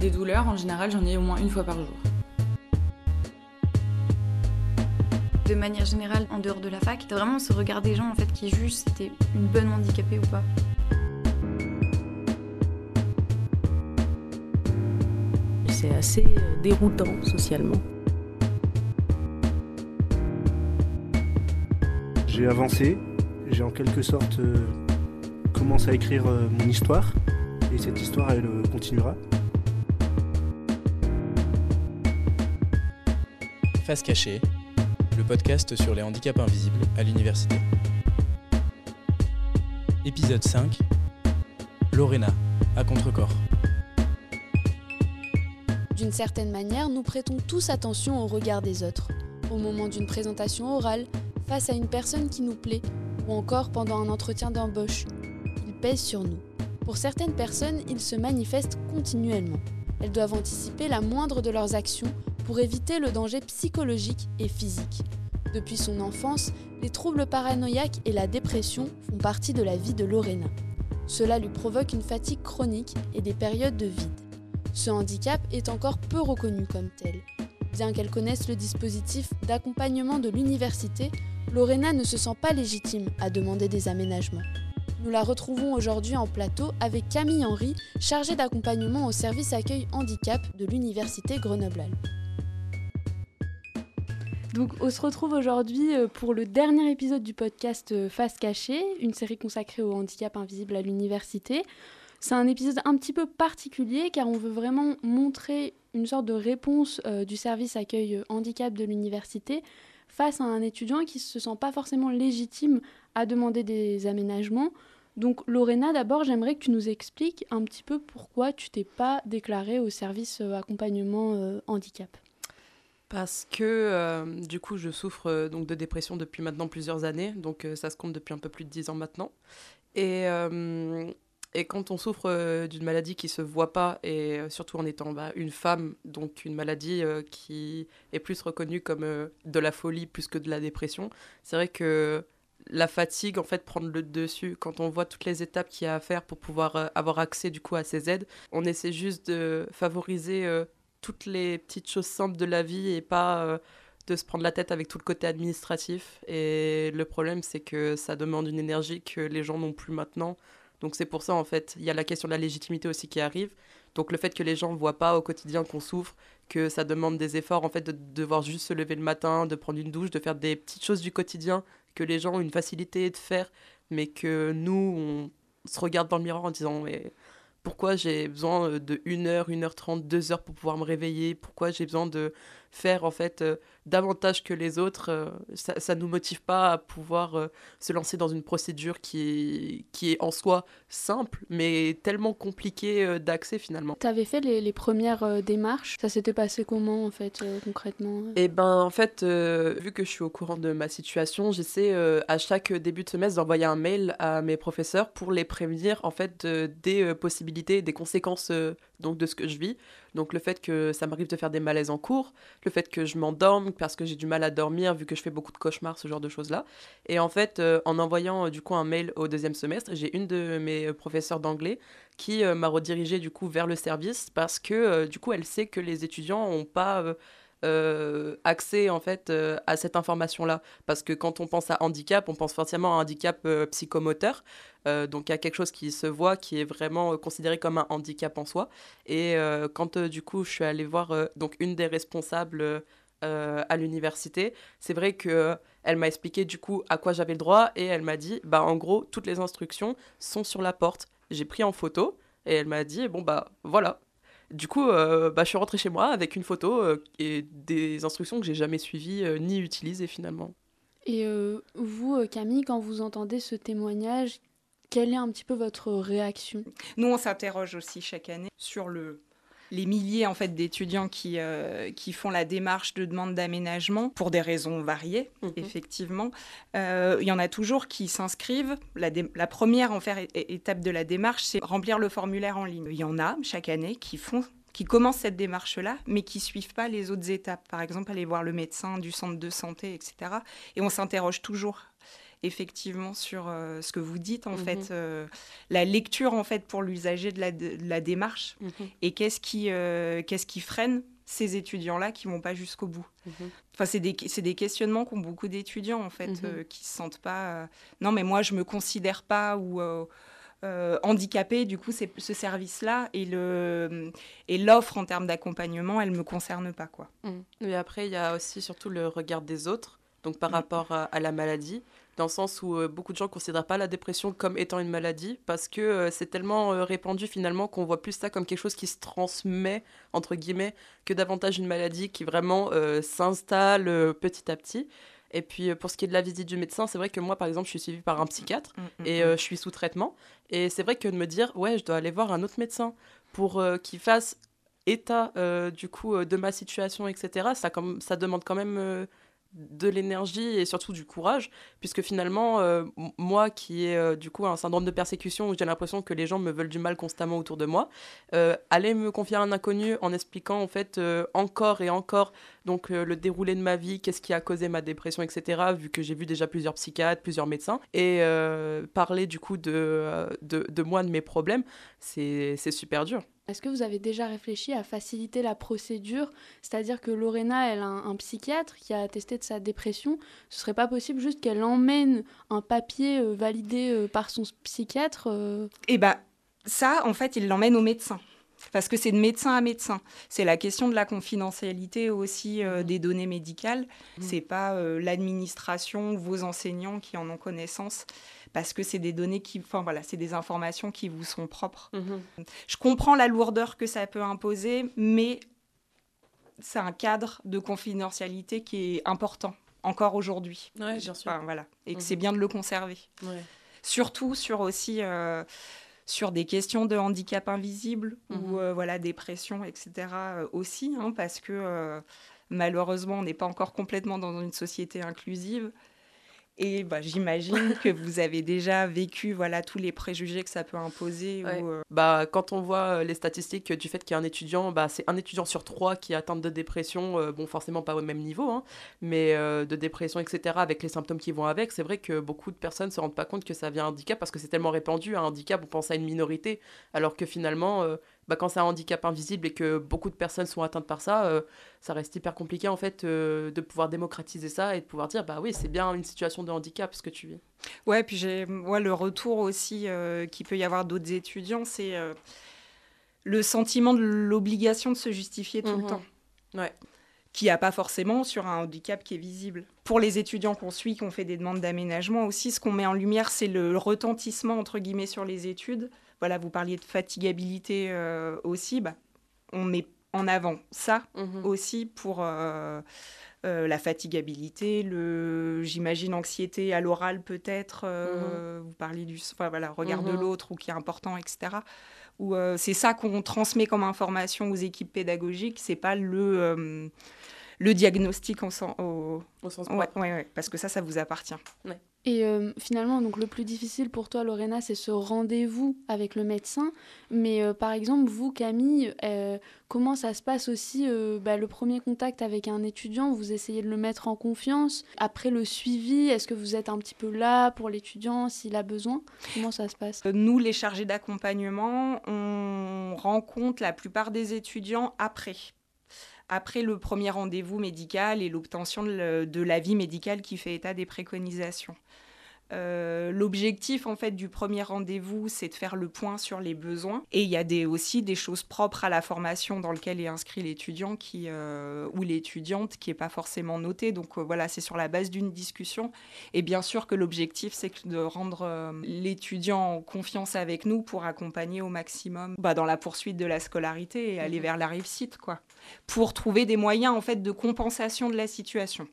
Des douleurs, en général, j'en ai au moins une fois par jour. De manière générale, en dehors de la fac, t'as vraiment ce regard des gens en fait qui jugent si t'es une bonne handicapée ou pas. C'est assez euh, déroutant socialement. J'ai avancé, j'ai en quelque sorte euh, commencé à écrire euh, mon histoire, et cette histoire elle euh, continuera. Face cachée, le podcast sur les handicaps invisibles à l'université. Épisode 5 Lorena, à contre-corps. D'une certaine manière, nous prêtons tous attention au regard des autres, au moment d'une présentation orale, face à une personne qui nous plaît, ou encore pendant un entretien d'embauche. Ils pèsent sur nous. Pour certaines personnes, ils se manifestent continuellement. Elles doivent anticiper la moindre de leurs actions pour éviter le danger psychologique et physique. Depuis son enfance, les troubles paranoïaques et la dépression font partie de la vie de Lorena. Cela lui provoque une fatigue chronique et des périodes de vide. Ce handicap est encore peu reconnu comme tel. Bien qu'elle connaisse le dispositif d'accompagnement de l'université, Lorena ne se sent pas légitime à demander des aménagements. Nous la retrouvons aujourd'hui en plateau avec Camille Henry, chargée d'accompagnement au service accueil handicap de l'université Grenoble-Alpes. Donc on se retrouve aujourd'hui euh, pour le dernier épisode du podcast euh, Face cachée, une série consacrée au handicap invisible à l'université. C'est un épisode un petit peu particulier car on veut vraiment montrer une sorte de réponse euh, du service accueil handicap de l'université face à un étudiant qui ne se sent pas forcément légitime à demander des aménagements. Donc Lorena, d'abord, j'aimerais que tu nous expliques un petit peu pourquoi tu t'es pas déclarée au service accompagnement handicap. Parce que euh, du coup, je souffre euh, donc de dépression depuis maintenant plusieurs années, donc euh, ça se compte depuis un peu plus de 10 ans maintenant. Et, quand on souffre d'une maladie qui se voit pas, et surtout en étant bah, une femme, donc une maladie qui est plus reconnue comme de la folie plus que de la dépression, c'est vrai que la fatigue en fait prend le dessus quand on voit toutes les étapes qu'il y a à faire pour pouvoir avoir accès du coup à ces aides. On essaie juste de favoriser toutes les petites choses simples de la vie et pas euh, de se prendre la tête avec tout le côté administratif. Et le problème, c'est que ça demande une énergie que les gens n'ont plus maintenant. Donc c'est pour ça, en fait, il y a la question de la légitimité aussi qui arrive. Donc le fait que les gens ne voient pas au quotidien qu'on souffre, que ça demande des efforts, en fait, de devoir juste se lever le matin, de prendre une douche, de faire des petites choses du quotidien que les gens ont une facilité de faire, mais que nous, on se regarde dans le miroir en disant, pourquoi j'ai besoin euh, de 1 heure, 1 heure 30, 2 heures pour pouvoir me réveiller? Pourquoi j'ai besoin de faire en fait euh, davantage que les autres euh, Ça ne nous motive pas à pouvoir euh, se lancer dans une procédure qui est, qui est en soi simple, mais tellement compliquée d'accès finalement. Tu avais fait les, les premières démarches? Ça s'était passé comment en fait concrètement Et ben en fait, vu que je suis au courant de ma situation, j'essaie à chaque début de semestre d'envoyer un mail à mes professeurs pour les prévenir en fait de- des possibilités, des conséquences donc de ce que je vis. Donc le fait que ça m'arrive de faire des malaises en cours, le fait que je m'endorme parce que j'ai du mal à dormir vu que je fais beaucoup de cauchemars, ce genre de choses là. Et en fait, euh, en envoyant euh, du coup un mail au deuxième semestre, j'ai une de mes euh, professeurs d'anglais qui m'a redirigé du coup vers le service parce que du coup elle sait que les étudiants n'ont pas euh, accès en fait euh, à cette information là parce que quand on pense à handicap on pense forcément à un handicap euh, psychomoteur. Donc a quelque chose qui se voit qui est vraiment considéré comme un handicap en soi. Et quand du coup je suis allée voir donc une des responsables à l'université c'est vrai que elle m'a expliqué du coup à quoi j'avais le droit. Et elle m'a dit bah en gros toutes les instructions sont sur la porte. J'ai pris en photo et elle m'a dit bon bah voilà du coup, euh, bah, je suis rentrée chez moi avec une photo euh, et des instructions que j'ai jamais suivies euh, ni utilisées finalement. Et euh, vous, Camille, quand vous entendez ce témoignage, quelle est un petit peu votre réaction? Nous, on s'interroge aussi chaque année sur le, les milliers en fait d'étudiants qui, euh, qui font la démarche de demande d'aménagement pour des raisons variées, Mhm. effectivement. Euh, Il y en a toujours qui s'inscrivent. La, première en étape de la démarche, c'est remplir le formulaire en ligne. Il y en a chaque année qui font qui commencent cette démarche-là, mais qui suivent pas les autres étapes. Par exemple, aller voir le médecin du centre de santé, etc. Et on s'interroge toujours. Effectivement sur euh, ce que vous dites en Mhm. fait euh, la lecture en fait pour l'usager de la, de la démarche Mhm. et qu'est-ce qui euh, qu'est-ce qui freine ces étudiants là qui vont pas jusqu'au bout Mhm. enfin c'est des des questionnements qu'ont beaucoup d'étudiants en fait euh, qui se sentent pas euh, non mais moi je me considère pas ou euh, handicapé, du coup, c'est ce service-là et le et l'offre en termes d'accompagnement, elle me concerne pas, quoi. Et après, il y a aussi surtout le regard des autres, donc par rapport à, à la maladie, dans le sens où euh, beaucoup de gens ne considèrent pas la dépression comme étant une maladie, parce que euh, c'est tellement euh, répandu finalement qu'on voit plus ça comme quelque chose qui se transmet, entre guillemets, que davantage une maladie qui vraiment s'installe petit à petit. Et puis pour ce qui est de la visite du médecin, c'est vrai que moi, par exemple, je suis suivie par un psychiatre Mm, et euh, je suis sous traitement. Et c'est vrai que de me dire, ouais, je dois aller voir un autre médecin pour euh, qu'il fasse état euh, du coup de ma situation, etc. Ça, comme, ça demande quand même de l'énergie et surtout du courage, puisque finalement, euh, moi qui ai euh, du coup un syndrome de persécution où j'ai l'impression que les gens me veulent du mal constamment autour de moi, euh, aller me confier à un inconnu en expliquant en fait encore et encore donc le déroulé de ma vie, qu'est-ce qui a causé ma dépression, etc. Vu que j'ai vu déjà plusieurs psychiatres, plusieurs médecins, et parler du coup de, de, de moi, de mes problèmes, c'est super dur. Est-ce que vous avez déjà réfléchi à faciliter la procédure? C'est-à-dire que Lorena, elle a un, un psychiatre qui a attesté de sa dépression. Ce serait pas possible juste qu'elle emmène un papier euh, validé euh, par son psychiatre euh, Et bah ça, en fait, il l'emmène au médecin. Parce que c'est de médecin à médecin. C'est la question de la confidentialité aussi euh, des données médicales. Mhm. C'est pas l'administration ou vos enseignants qui en ont connaissance. Parce que c'est des données qui. Enfin voilà, c'est des informations qui vous sont propres. Je comprends la lourdeur que ça peut imposer, mais c'est un cadre de confidentialité qui est important encore aujourd'hui. Ouais, bien sûr. Enfin, voilà. Et que Mhm. c'est bien de le conserver. Ouais. Surtout sur aussi euh, sur des questions de handicap invisible Mhm. ou euh, voilà dépression, etc. euh, aussi, hein, parce que euh, malheureusement on n'est pas encore complètement dans une société inclusive. Et bah, j'imagine que vous avez déjà vécu voilà tous les préjugés que ça peut imposer. Ouais. ou, euh, Bah, quand on voit euh, les statistiques du fait qu'il y a un étudiant, bah, c'est un étudiant sur trois qui est atteint de dépression, euh, bon, forcément pas au même niveau, hein, mais euh, de dépression, etc., avec les symptômes qui vont avec, c'est vrai que beaucoup de personnes ne se rendent pas compte que ça vient un handicap parce que c'est tellement répandu. Un handicap, on pense à une minorité, alors que finalement, euh, bah, quand c'est un handicap invisible et que beaucoup de personnes sont atteintes par ça, euh, ça reste hyper compliqué en fait euh, de pouvoir démocratiser ça et de pouvoir dire, bah oui, c'est bien une situation de handicap ce que tu vis. Ouais, puis j'ai ouais, le retour aussi euh, qu'il peut y avoir d'autres étudiants, c'est le sentiment de l'obligation de se justifier tout le temps. Ouais. Qui n'y a pas forcément sur un handicap qui est visible. Pour les étudiants qu'on suit, qui ont fait des demandes d'aménagement aussi, ce qu'on met en lumière, c'est le retentissement, entre guillemets, sur les études. Voilà, vous parliez de fatigabilité euh, aussi. Bah, on met en avant ça Mhm. aussi pour euh, euh, la fatigabilité, le, j'imagine, anxiété à l'oral peut-être. euh, Vous parliez du enfin, voilà, regard de Mhm. l'autre ou qui est important, etc. Ou c'est ça qu'on transmet comme information aux équipes pédagogiques, c'est pas le, le diagnostic en au... Au sens ouais, ouais, parce que ça, ça vous appartient. Et euh, finalement, donc le plus difficile pour toi, Lorena, c'est ce rendez-vous avec le médecin. Mais euh, par exemple, vous, Camille, euh, comment ça se passe aussi bah, le premier contact avec un étudiant? Vous essayez de le mettre en confiance? Après le suivi, est-ce que vous êtes un petit peu là pour l'étudiant s'il a besoin? Comment ça se passe? Nous, les chargés d'accompagnement, on rencontre la plupart des étudiants après. Après le premier rendez-vous médical et l'obtention de l'avis médical qui fait état des préconisations. Euh, L'objectif en fait du premier rendez-vous, c'est de faire le point sur les besoins. Et il y a des, aussi des choses propres à la formation dans lequel est inscrit l'étudiant qui euh, ou l'étudiante qui est pas forcément notée. Donc euh, voilà, c'est sur la base d'une discussion. Et bien sûr que l'objectif, c'est de rendre l'étudiant en confiance avec nous pour accompagner au maximum bah, dans la poursuite de la scolarité et aller Mhm. vers la réussite, quoi. Pour trouver des moyens en fait de compensation de la situation.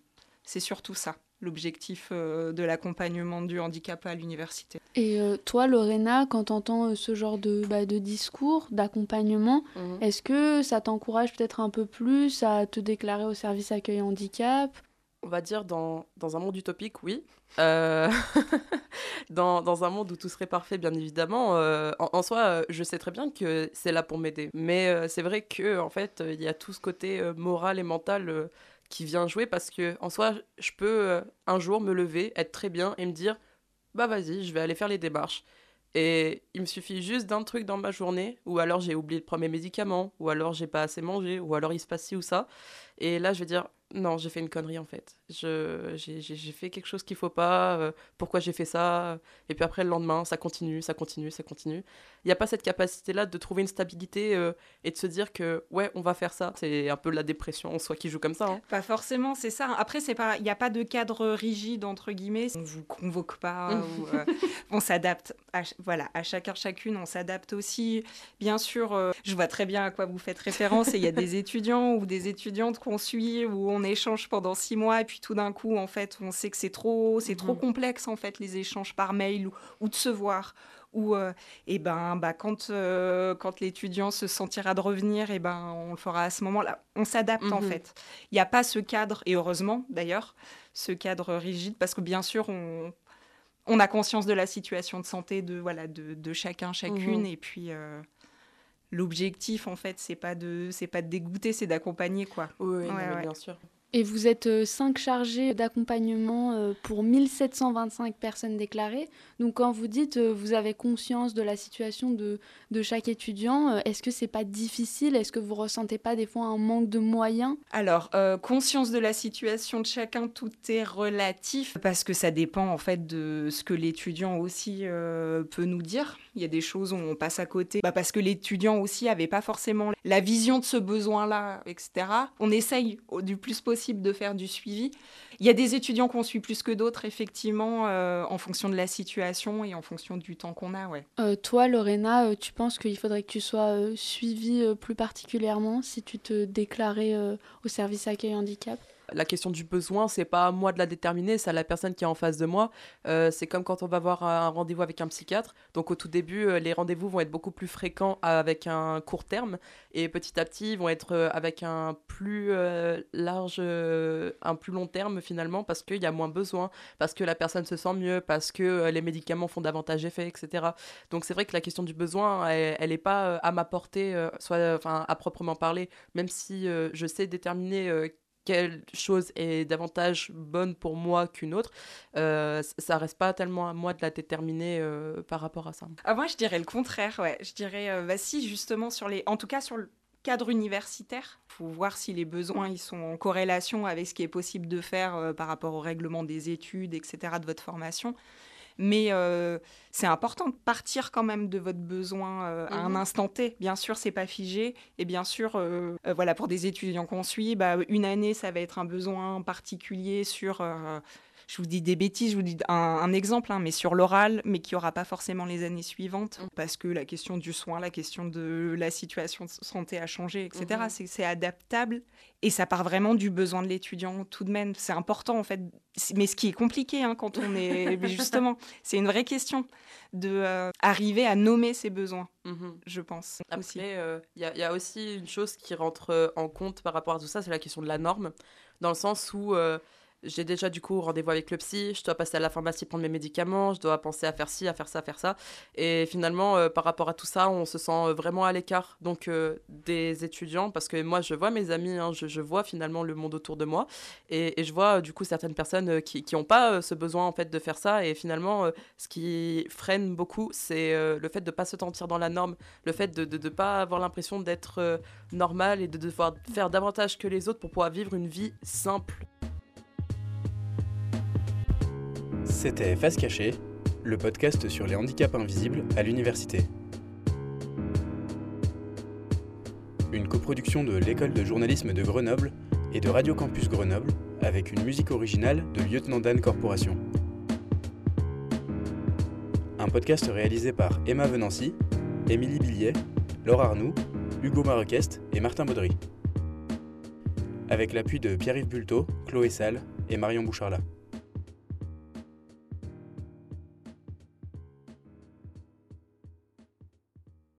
C'est surtout ça l'objectif euh, de l'accompagnement du handicap à l'université. Et euh, toi, Lorena, quand tu entends ce genre de, bah, de discours, d'accompagnement, Mhm. est-ce que ça t'encourage peut-être un peu plus à te déclarer au service accueil handicap? On va dire dans, dans un monde utopique, oui. Euh, dans, dans un monde où tout serait parfait, bien évidemment. euh, en, en soi, euh, je sais très bien que c'est là pour m'aider. Mais euh, c'est vrai que en fait, euh, il y a tout ce côté euh, moral et mental euh, qui vient jouer parce que en soi, je peux euh, un jour me lever, être très bien et me dire bah vas-y, je vais aller faire les démarches. Et il me suffit juste d'un truc dans ma journée, ou alors j'ai oublié de prendre mes médicaments, ou alors j'ai pas assez mangé, ou alors il se passe ci ou ça. Et là, je vais dire non, j'ai fait une connerie en fait. J'ai fait quelque chose qu'il faut pas. Euh, pourquoi j'ai fait ça Et puis après, le lendemain, ça continue, ça continue, ça continue. Il n'y a pas cette capacité-là de trouver une stabilité euh, et de se dire que, ouais, on va faire ça. C'est un peu la dépression en soi qui joue comme ça. Hein. Pas forcément, c'est ça. Après, c'est pas, il n'y a pas de cadre rigide, entre guillemets. On vous convoque pas. ou, euh, on s'adapte. À, voilà, à chacun, chacune, on s'adapte aussi. Bien sûr, je vois très bien à quoi vous faites référence. Et il y a des étudiants ou des étudiantes qu'on suit où on échange pendant six mois et puis tout d'un coup, en fait, on sait que c'est trop, c'est trop mhm. complexe, en fait, les échanges par mail ou, de se voir. Ou, et euh, eh ben, bah, quand, euh, quand l'étudiant se sentira de revenir, et eh ben, on le fera à ce moment-là. On s'adapte, en mhm. fait. Il n'y a pas ce cadre, et heureusement, d'ailleurs, ce cadre rigide, parce que bien sûr, on, on a conscience de la situation de santé de, voilà, de, de chacun, chacune, mhm. et puis... Euh, l'objectif en fait c'est pas de c'est pas de dégoûter c'est d'accompagner quoi oui, bien sûr et vous êtes euh, cinq chargés d'accompagnement euh, pour 1725 personnes déclarées. Donc quand vous dites euh, vous avez conscience de la situation de, de chaque étudiant, est-ce que c'est pas difficile? Est-ce que vous ressentez pas des fois un manque de moyens? Alors, conscience de la situation de chacun, tout est relatif parce que ça dépend en fait de ce que l'étudiant aussi peut nous dire. Il y a des choses où on passe à côté bah, parce que l'étudiant aussi avait pas forcément la vision de ce besoin-là, etc. On essaye du plus possible de faire du suivi. Il y a des étudiants qu'on suit plus que d'autres, effectivement, euh, en fonction de la situation et en fonction du temps qu'on a. Ouais. Euh, toi, Lorena, euh, tu penses qu'il faudrait que tu sois suivie plus particulièrement si tu te déclarais au service accueil handicap? La question du besoin, c'est pas à moi de la déterminer, c'est à la personne qui est en face de moi. Euh, c'est comme quand on va avoir un rendez-vous avec un psychiatre. Donc au tout début, euh, les rendez-vous vont être beaucoup plus fréquents avec un court terme et petit à petit, ils vont être euh, avec un plus large, un plus long terme finalement parce qu'il y a moins besoin, parce que la personne se sent mieux, parce que les médicaments font davantage effet, etc. Donc c'est vrai que la question du besoin, elle n'est pas à ma portée, soit, à proprement parler, même si je sais déterminer quelle chose est davantage bonne pour moi qu'une autre, euh, ça reste pas tellement à moi de la déterminer euh, par rapport à ça. Ah, moi, je dirais le contraire, ouais. Je dirais, euh, bah, si, justement, sur les... en tout cas sur le cadre universitaire, faut voir si les besoins ils sont en corrélation avec ce qui est possible de faire euh, par rapport au règlement des études, etc., de votre formation. Mais euh, c'est important de partir quand même de votre besoin euh, à un mhm. instant T. Bien sûr, c'est pas figé. Et bien sûr, euh, voilà, pour des étudiants qu'on suit, bah, une année, ça va être un besoin particulier sur je vous dis des bêtises, je vous dis un, exemple, hein, mais sur l'oral, mais qui aura pas forcément les années suivantes, mm. parce que la question du soin, la question de la situation de santé a changé, etc. Mm-hmm. C'est adaptable et ça part vraiment du besoin de l'étudiant tout de même. C'est important en fait, mais ce qui est compliqué hein, quand on est justement, c'est une vraie question de euh, arriver à nommer ses besoins, mm-hmm. je pense. Après, euh, il y, a aussi une chose qui rentre en compte par rapport à tout ça, c'est la question de la norme, dans le sens où euh, j'ai déjà du coup rendez-vous avec le psy, je dois passer à la pharmacie prendre mes médicaments, je dois penser à faire ci, à faire ça, à faire ça. Et finalement, euh, par rapport à tout ça, on se sent euh, vraiment à l'écart donc euh, des étudiants parce que moi, je vois mes amis, hein, je, vois finalement le monde autour de moi et, je vois du coup certaines personnes qui n'ont pas ce besoin en fait de faire ça. Et finalement, ce qui freine beaucoup, c'est le fait de ne pas se sentir dans la norme, le fait de ne pas avoir l'impression d'être normal et de devoir faire davantage que les autres pour pouvoir vivre une vie simple. C'était Face Cachée, le podcast sur les handicaps invisibles à l'université. Une coproduction de l'école de journalisme de Grenoble et de Radio Campus Grenoble avec une musique originale de Lieutenant Dan Corporation. Un podcast réalisé par Emma Venancy, Émilie Billiet, Laure Arnoux, Hugo Marequest et Martin Baudry. Avec l'appui de Pierre-Yves Bulto, Chloé Salle et Marion Boucharla.